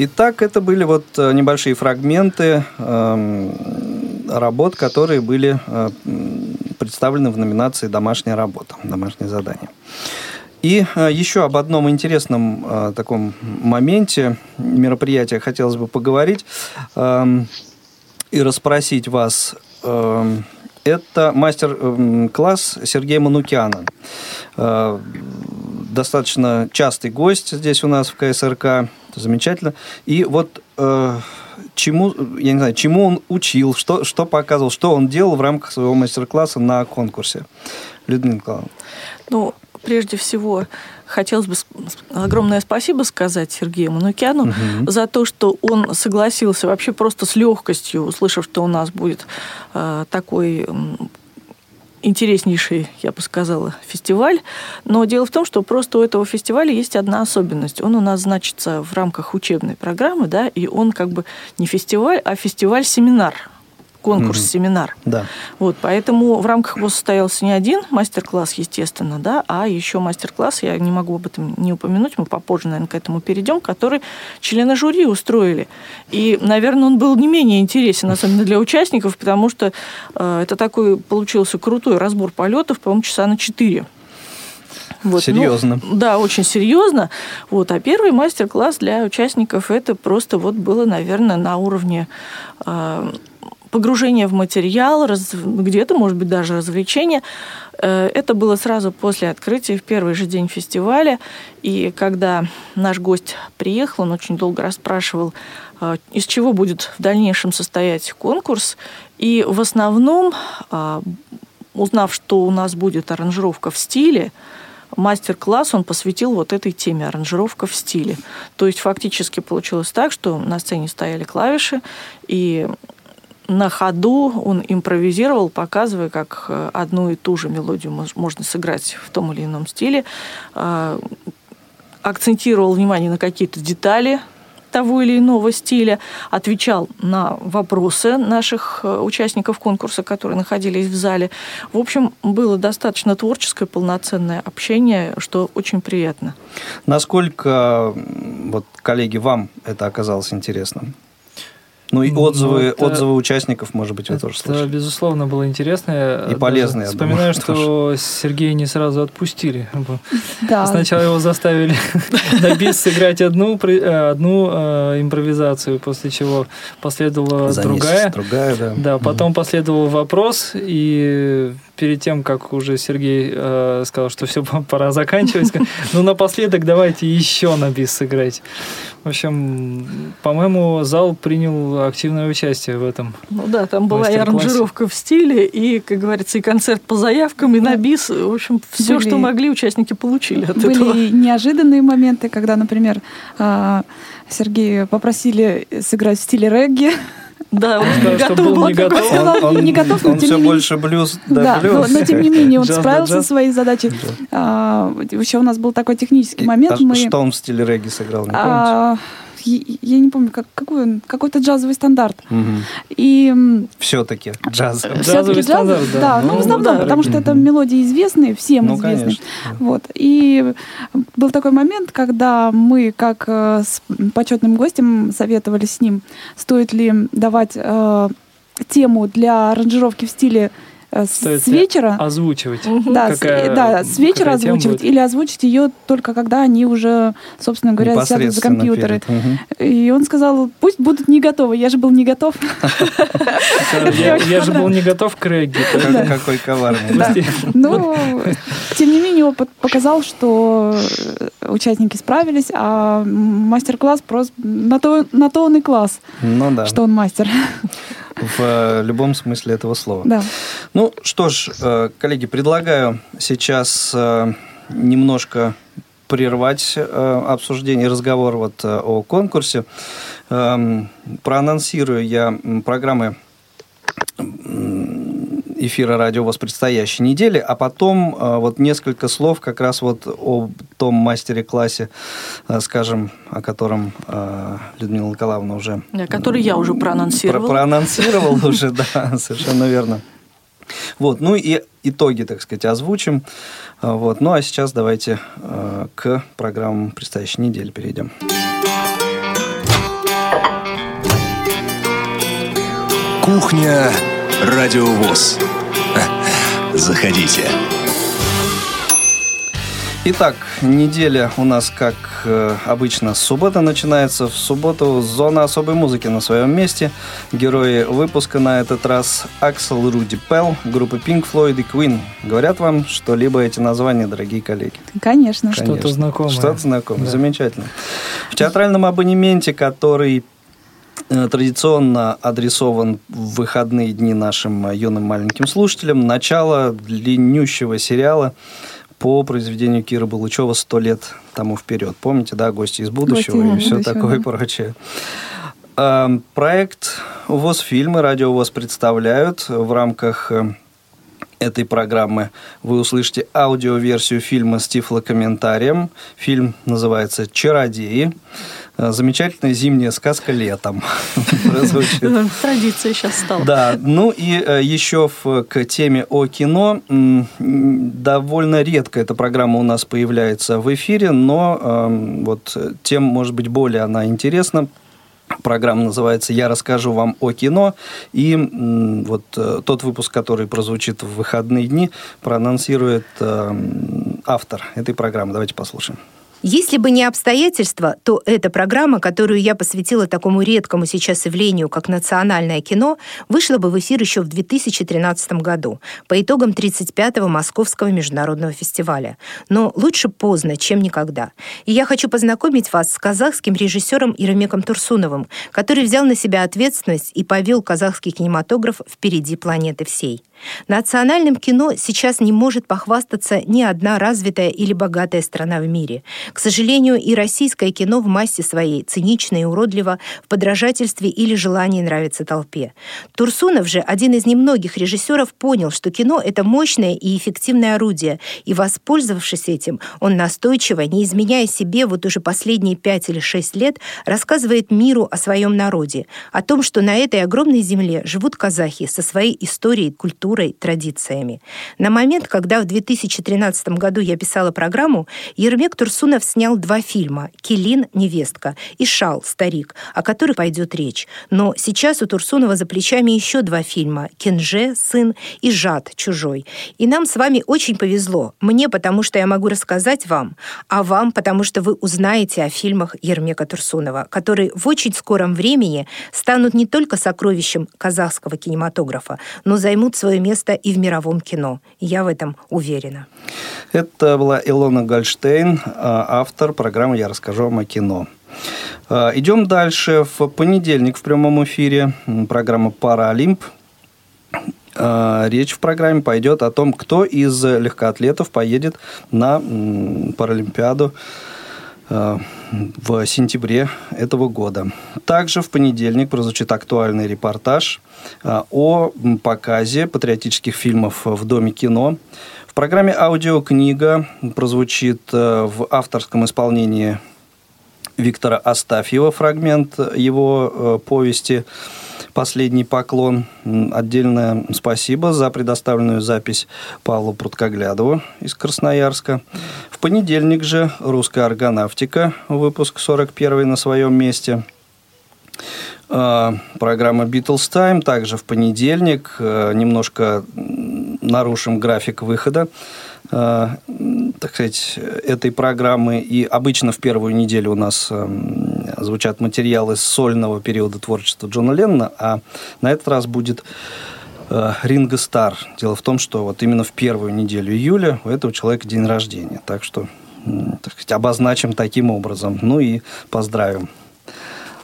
Итак, это были вот э, небольшие фрагменты эм, работ, которые были э, представлены в номинации «Домашняя работа», «Домашнее задание». И э, еще об одном интересном таком моменте мероприятия хотелось бы поговорить эм, и расспросить вас. Эм, это мастер-класс Сергея Манукяна. Э, Достаточно частый гость здесь у нас в КСРК. Замечательно. И вот э, чему, я не знаю, чему он учил, что, что показывал, что он делал в рамках своего мастер-класса на конкурсе. Людмила Николаевна. Ну, прежде всего, хотелось бы огромное спасибо сказать Сергею Манукяну Мгм. за то, что он согласился вообще просто с легкостью, услышав, что у нас будет э, такой интереснейший, я бы сказала, фестиваль. Но дело в том, что просто у этого фестиваля есть одна особенность. Он у нас значится в рамках учебной программы, да, и он как бы не фестиваль, а фестиваль-семинар, конкурс-семинар. Да. Вот, поэтому в рамках его состоялся не один мастер-класс, естественно, да, а еще мастер-класс, я не могу об этом не упомянуть, мы попозже, наверное, к этому перейдем, который члены жюри устроили. И, наверное, он был не менее интересен, особенно для участников, потому что э, это такой получился крутой разбор полетов, по-моему, часа на четыре. Вот, ну, Серьезно. да, очень серьезно. Вот. А первый мастер-класс для участников это просто вот было, наверное, на уровне э, погружения в материал, раз- где-то, может быть, даже развлечения. Э, Это было сразу после открытия, в первый же день фестиваля. И когда наш гость приехал, он очень долго расспрашивал, э, из чего будет в дальнейшем состоять конкурс. И в основном, э, узнав, что у нас будет аранжировка в стиле, мастер-класс он посвятил вот этой теме аранжировка в стиле. То есть фактически получилось так, что на сцене стояли клавиши, и на ходу он импровизировал, показывая, как э, одну и ту же мелодию мож- можно сыграть в том или ином стиле. А, Акцентировал внимание на какие-то детали того или иного стиля, отвечал на вопросы наших э, участников конкурса, которые находились в зале. В общем, было достаточно творческое, полноценное общение, что очень приятно. Насколько, вот, коллеги, вам это оказалось интересным? Ну и Ну, отзывы, это- отзывы участников, может быть, вы тоже Это, слышали. безусловно, было интересно. И даже полезно, я Вспоминаю, думаю, что Сергея не сразу отпустили. Да. Сначала его заставили на бис сыграть одну, э, одну э, импровизацию, после чего последовала За другая. другая, да. Да, потом последовал вопрос, и перед тем, как уже Сергей э, сказал, что все, пора заканчивать, ну, напоследок давайте еще на бис сыграть. В общем, по-моему, зал принял активное участие в этом. Ну да, там была и аранжировка в стиле, и, как говорится, и концерт по заявкам, и на бис. В общем, все, Были- что могли, участники получили от этого. Были неожиданные моменты, когда, например, а, Сергея попросили сыграть в стиле регги. Да, он сказал, не что готов был не готов. сказал. Он не готов, но он тем все не менее- больше блюз, да, Да, но, блюз. но тем не менее он Джаз справился джаз. со своей задачей. А, Еще у нас был такой технический момент. А мы, Что он в стиле регги сыграл, не помните? а, я я не помню, как, какой он, какой-то джазовый стандарт. И м, Все-таки джаз. Джазовый всё-таки джаз, стандарт, да. да, ну, в Ну, основном, да, потому что это мелодии известные, всем Ну, известные. конечно. Вот. И был такой момент, когда мы, как э, с почетным гостем, советовали с ним, стоит ли давать э, тему для аранжировки в стиле э, Стоит с ли вечера. Озвучивать. Да, с, Какая- да, с вечера озвучивать будет? или озвучить ее только когда они уже, собственно говоря, сядут за компьютеры. перед. Мгм. И он сказал, пусть будут не готовы. Я же был не готов. Я, же был не готов к регги. Как- Какой коварный. Да. Но, тем не менее, опыт показал, что э, участники справились, а мастер-класс просто на то, на то он и класс, Ну да, что он мастер. В э, любом смысле этого слова. Да. Ну что ж, э, коллеги, предлагаю сейчас э, немножко прервать э, обсуждение, разговор вот э, о конкурсе. Эм, Проанонсирую я программы эфира радио ВОЗ предстоящей недели, а потом э, вот несколько слов как раз вот о том мастере-классе, э, скажем, о котором э, Людмила Николаевна уже который я уже проанонсировала. про- проанонсировал уже, да, совершенно верно. Вот, ну и итоги, так сказать, озвучим. А, Вот, ну а сейчас давайте к программам предстоящей недели перейдем. Кухня Радиовоз. Заходите. Итак, неделя у нас, как э, обычно, с субботы начинается. В субботу зона особой музыки на своем месте. Герои выпуска на этот раз Аксел Руди Пелл, группа Pink Floyd и Queen. Говорят вам что-либо эти названия, дорогие коллеги? Конечно. Что-то Конечно. знакомое. Что-то знакомое, Да. замечательно. В театральном абонементе, который традиционно адресован в выходные дни нашим э, юным маленьким слушателям, начало длиннющего сериала по произведению Кира Балычева «Сто лет тому вперед». Помните, да, «Гости из будущего» «Гости и из все будущего», такое да. прочее. Эм, Проект ВОЗ фильмы, радио ВОЗ представляют в рамках э, этой программы вы услышите аудиоверсию фильма с тифлокомментарием. Фильм называется «Чародеи». Э, Замечательная зимняя сказка летом. Прозвучит. Традиция сейчас стала. Да, ну и э, еще к теме о кино. Довольно редко эта программа у нас появляется в эфире, но эм, вот э, тем, может быть, более она интересна. Программа называется «Я расскажу вам о кино». И вот э, тот выпуск, который прозвучит в выходные дни, проанонсирует эм, автор этой программы. Давайте послушаем. Если бы не обстоятельства, то эта программа, которую я посвятила такому редкому сейчас явлению, как национальное кино, вышла бы в эфир еще в 2013 году по итогам 35-го Московского международного фестиваля. Но лучше поздно, чем никогда. И я хочу познакомить вас с казахским режиссером Ирамеком Турсуновым, который взял на себя ответственность и повел казахский кинематограф впереди планеты всей. Национальным кино сейчас не может похвастаться ни одна развитая или богатая страна в мире. К сожалению, и российское кино в массе своей цинично и уродливо в подражательстве или желании нравиться толпе. Турсунов же, один из немногих режиссеров, понял, что кино — это мощное и эффективное орудие, и, воспользовавшись этим, он настойчиво, не изменяя себе вот уже последние пять или шесть лет, рассказывает миру о своем народе, о том, что на этой огромной земле живут казахи со своей историей, культурой, традициями. На момент, когда в 2013 году я писала программу, Ермек Турсунов снял два фильма «Келин. Невестка» и «Шал. Старик», о которых пойдет речь. Но сейчас у Турсунова за плечами еще два фильма «Кенже. Сын» и «Жад. Чужой». И нам с вами очень повезло. Мне, потому что я могу рассказать вам, а вам, потому что вы узнаете о фильмах Ермека Турсунова, которые в очень скором времени станут не только сокровищем казахского кинематографа, но займут свое место и в мировом кино. Я в этом уверена. Это была Илона Гольштейн, а, автор программы «Я расскажу вам о кино». А, Идем дальше. В понедельник в прямом эфире программа «Паралимп». А, Речь в программе пойдет о том, кто из легкоатлетов поедет на Паралимпиаду в сентябре этого года. Также в понедельник прозвучит актуальный репортаж а, о показе патриотических фильмов в Доме кино. В программе «Аудиокнига» прозвучит э, в авторском исполнении Виктора Астафьева фрагмент его э, повести «Последний поклон». Отдельное спасибо за предоставленную запись Павлу Пруткоглядову из Красноярска. В понедельник же «Русская органавтика», выпуск 41 на своем месте. Э, Программа Beatles Time также в понедельник. Э, Немножко нарушим график выхода э, так сказать, этой программы. И обычно в первую неделю у нас звучат материалы сольного периода творчества Джона Леннона, а на этот раз будет э, Ринго Стар. Дело в том, что вот именно в первую неделю июля у этого человека день рождения. Так что, так сказать, обозначим таким образом. Ну и поздравим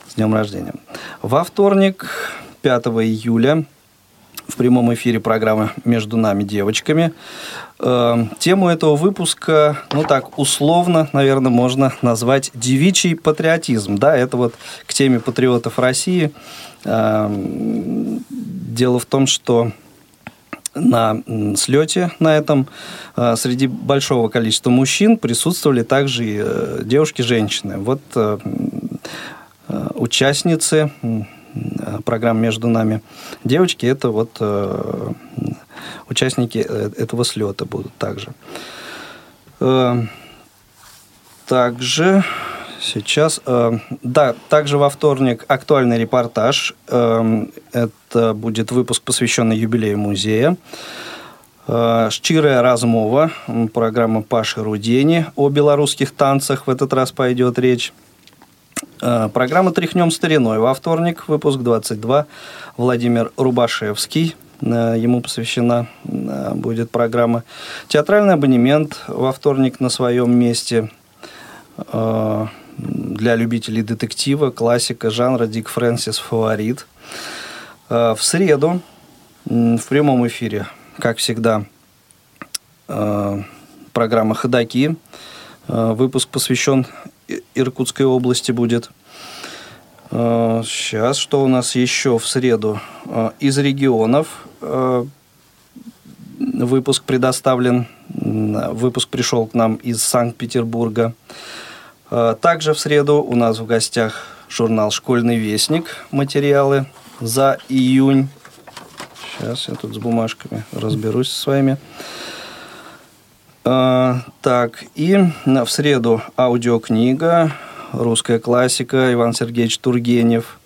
с днем рождения. Во вторник, 5 июля, в прямом эфире программы «Между нами девочками». Э, Тему этого выпуска, ну так, условно, наверное, можно назвать «Девичий патриотизм». Да, это вот к теме патриотов России. Э, Дело в том, что на слете на этом э, среди большого количества мужчин присутствовали также и э, девушки-женщины. Вот э, участницы э, программы «Между нами девочки» это вот э, участники э, этого слета будут также. Также сейчас, э, да, также во вторник актуальный репортаж. Э, Это будет выпуск, посвященный юбилею музея. Э, Шчирая размова, программа Паши Рудени о белорусских танцах в этот раз пойдет речь. Э, Программа «Тряхнем стариной» во вторник, выпуск 22. Владимир Рубашевский, э, ему посвящена э, будет программа. Театральный абонемент во вторник на своем месте. Для любителей детектива, классика жанра Дик Фрэнсис «Фаворит». В среду в прямом эфире, как всегда, программа «Ходоки». Выпуск посвящен Иркутской области будет. Сейчас, что у нас еще в среду? Э, Из регионов э, выпуск предоставлен. Выпуск пришел к нам из Санкт-Петербурга. Э, Также в среду у нас в гостях журнал «Школьный вестник». Материалы за июнь. Сейчас я тут с бумажками разберусь со своими. А, так, и в среду аудиокнига, русская классика, Иван Сергеевич Тургенев.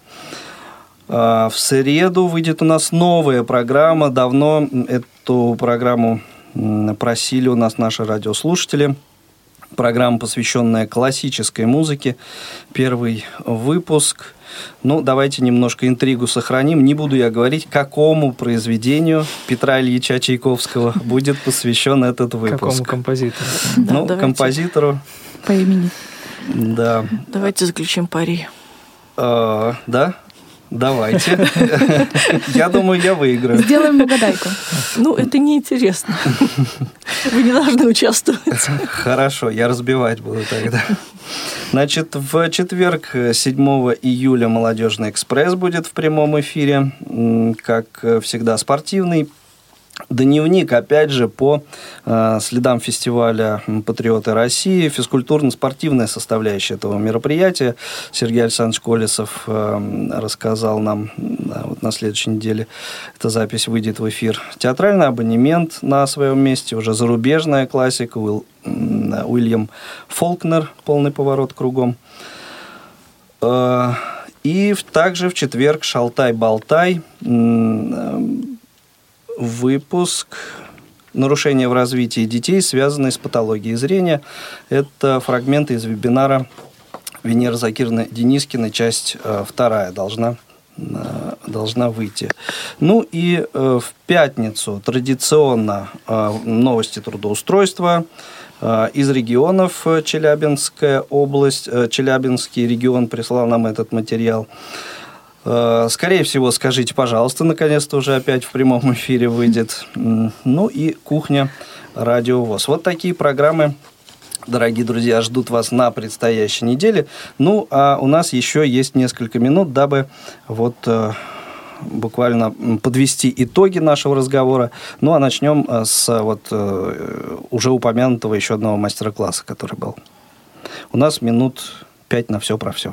А, в среду выйдет у нас новая программа. Давно эту программу просили у нас наши радиослушатели. Программа, посвященная классической музыке. Первый выпуск. Ну, давайте немножко интригу сохраним. Не буду я говорить, какому произведению Петра Ильича Чайковского будет посвящен этот выпуск. Какому композитору? Да, ну, давайте. композитору, По имени. да. Давайте заключим пари. А, да? Давайте. Я думаю, я выиграю. Сделаем угадайку. Ну, это неинтересно. Вы не должны участвовать. Хорошо, я разбивать буду тогда. Значит, в четверг, э, 7 июля, «Молодежный экспресс» будет в прямом эфире. Как э, всегда, спортивный. Дневник, опять же, по э, следам фестиваля «Патриоты России», физкультурно-спортивная составляющая этого мероприятия. Сергей Александрович Колесов э, рассказал нам да, вот на следующей неделе. Эта запись выйдет в эфир. Театральный абонемент на своем месте, уже зарубежная классика, Уилл- м, Уильям Фолкнер, полный поворот кругом. Э, И также в четверг «Шалтай-болтай», э, выпуск «Нарушения в развитии детей, связанные с патологией зрения». Это фрагменты из вебинара Венера Закирна Денискина, часть э, вторая должна э, должна выйти. Ну и э, в пятницу традиционно новости трудоустройства из регионов Челябинская область, Челябинский регион прислал нам этот материал. Э, Скорее всего, скажите, пожалуйста, наконец-то уже опять в прямом эфире выйдет. Ну и кухня Радио ВОЗ. Вот такие программы, дорогие друзья, ждут вас на предстоящей неделе. Ну, а у нас еще есть несколько минут, дабы вот э, буквально подвести итоги нашего разговора. Ну, а начнем э, с вот уже упомянутого еще одного мастер-класса, который был. У нас минут пять на все про все.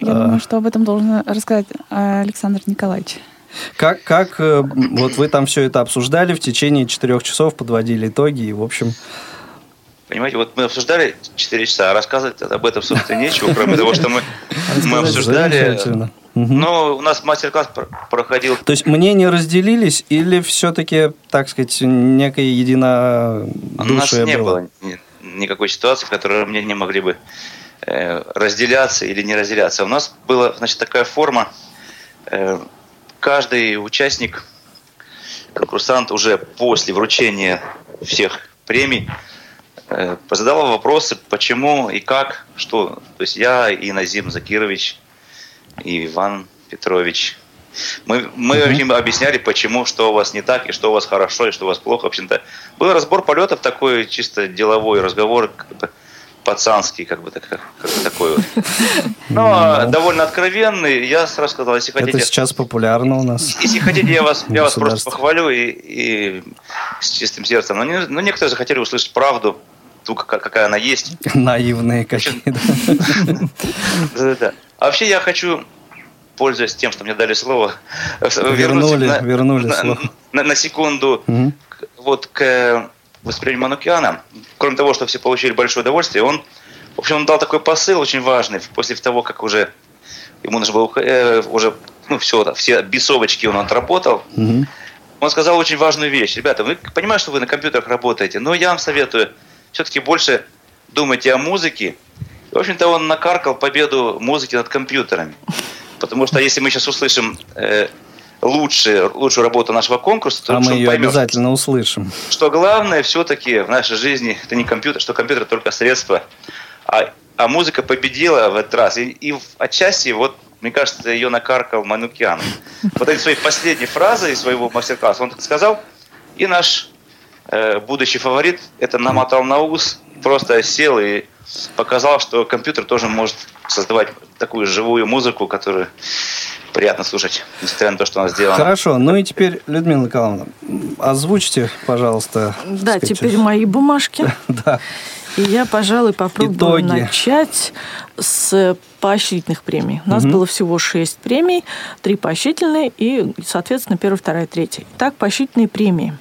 Я думаю, что об этом должен рассказать э, Александр Николаевич. Как, как э, вот вы там все это обсуждали в течение четырех часов, подводили итоги и, в общем, Понимаете, вот мы обсуждали 4 часа, а рассказывать об этом, собственно, нечего, кроме того, что мы, мы обсуждали. Но у нас мастер-класс про- проходил То есть мнения разделились или все-таки, так сказать, некое единодушие У нас не было? было ни- никакой ситуации, в которой мне не могли бы разделяться или не разделяться. У нас была, значит, такая форма. э, каждый участник, конкурсант уже после вручения всех премий э, задавал вопросы, почему и как, что. То есть я и Назим Закирович, и Иван Петрович. Мы, мы им объясняли, почему, что у вас не так, и что у вас хорошо, и что у вас плохо. В общем-то, был разбор полетов такой чисто деловой разговор, как бы пацанский, как бы, так- как такой вот. Но довольно откровенный. Я сразу сказал, если Это хотите, сейчас популярно у нас. если хотите, я вас, я вас просто похвалю и, и с чистым сердцем. Но, не- но некоторые захотели услышать правду, ту, какая, она есть. Наивные какие-то. Да-да-да. А вообще я хочу, пользуясь тем, что мне дали слово, Вернули, вернуться на- вернули на, слово. на- на секунду Мгм. к- вот к выступлению Манукиана. Кроме того, что все получили большое удовольствие, он, в общем, он дал такой посыл очень важный после того, как уже ему нужно было э, уже ну все, все бесовочки он отработал. Мгм. он сказал очень важную вещь. Ребята, вы понимаете, что вы на компьютерах работаете, но я вам советую все-таки больше думайте о музыке. В общем-то, он накаркал победу музыки над компьютерами. Потому что если мы сейчас услышим э, лучшие, лучшую работу нашего конкурса, то А мы ее поймет, обязательно услышим. что главное все-таки в нашей жизни это не компьютер, что компьютер только средство, а, а музыка победила в этот раз. И, и отчасти, вот, мне кажется, ее накаркал Манукян. Вот этой своей последней фразой из своего мастер-класса он так сказал, и наш э, будущий фаворит это намотал на ус, просто сел и показал, что компьютер тоже может создавать такую живую музыку, которую приятно слушать, несмотря на то, что она сделана. Хорошо, ну и теперь, Людмила Николаевна, озвучьте, пожалуйста. Да, так сказать, теперь мои бумажки. Да. И я, пожалуй, попробую Итоги. начать с поощрительных премий. У нас Мгм. было всего шесть премий, три поощрительные и, соответственно, первая, вторая, третья. Итак, поощрительные премии.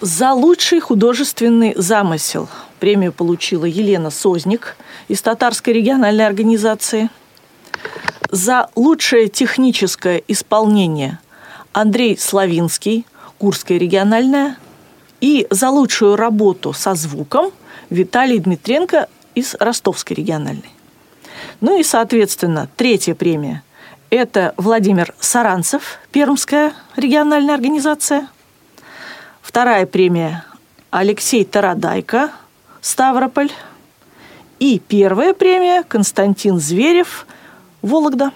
За лучший художественный замысел премию получила Елена Созник из Татарской региональной организации. За лучшее техническое исполнение Андрей Славинский, Курская региональная. И за лучшую работу со звуком Виталий Дмитренко из Ростовской региональной. Ну и, соответственно, третья премия – это Владимир Саранцев, Пермская региональная организация. Вторая премия – Алексей Тарадайко, Ставрополь. И первая премия – Константин Зверев, Вологда.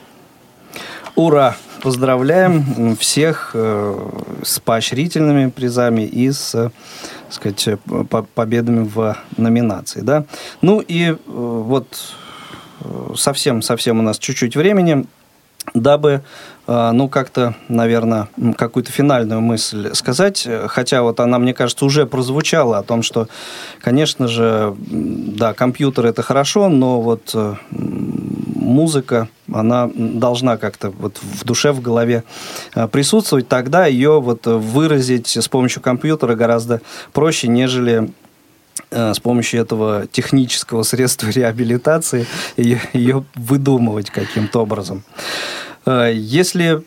Ура! Поздравляем всех э, с поощрительными призами и с, э, так сказать, э, по- победами в номинации, да. Ну и вот э, совсем, совсем у нас чуть-чуть времени, дабы, ну, как-то, наверное, какую-то финальную мысль сказать, хотя вот она, мне кажется, уже прозвучала о том, что, конечно же, да, компьютер это хорошо, но вот музыка, она должна как-то вот в душе, в голове э, присутствовать, тогда ее вот выразить с помощью компьютера гораздо проще, нежели э, с помощью этого технического средства реабилитации ее, ее выдумывать каким-то образом. Э, Если,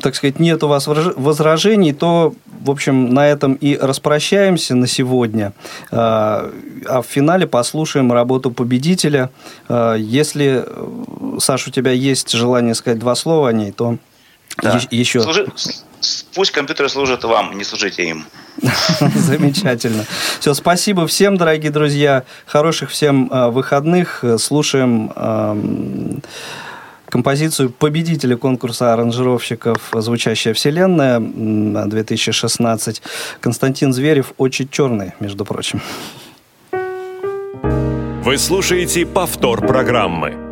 так сказать, нет у вас возражений, то, в общем, на этом и распрощаемся на сегодня. Э, А в финале послушаем работу победителя. Э, Если, Саша, у тебя есть желание сказать два слова о ней, то Да. е- еще... Служи- пусть компьютеры служат вам, не служите им. Замечательно. Все, спасибо всем, дорогие друзья. Хороших всем э, выходных. Слушаем композицию победителя конкурса аранжировщиков «Звучащая вселенная» м, 2016. Константин Зверев «Очи черные», между прочим. Вы слушаете повтор программы.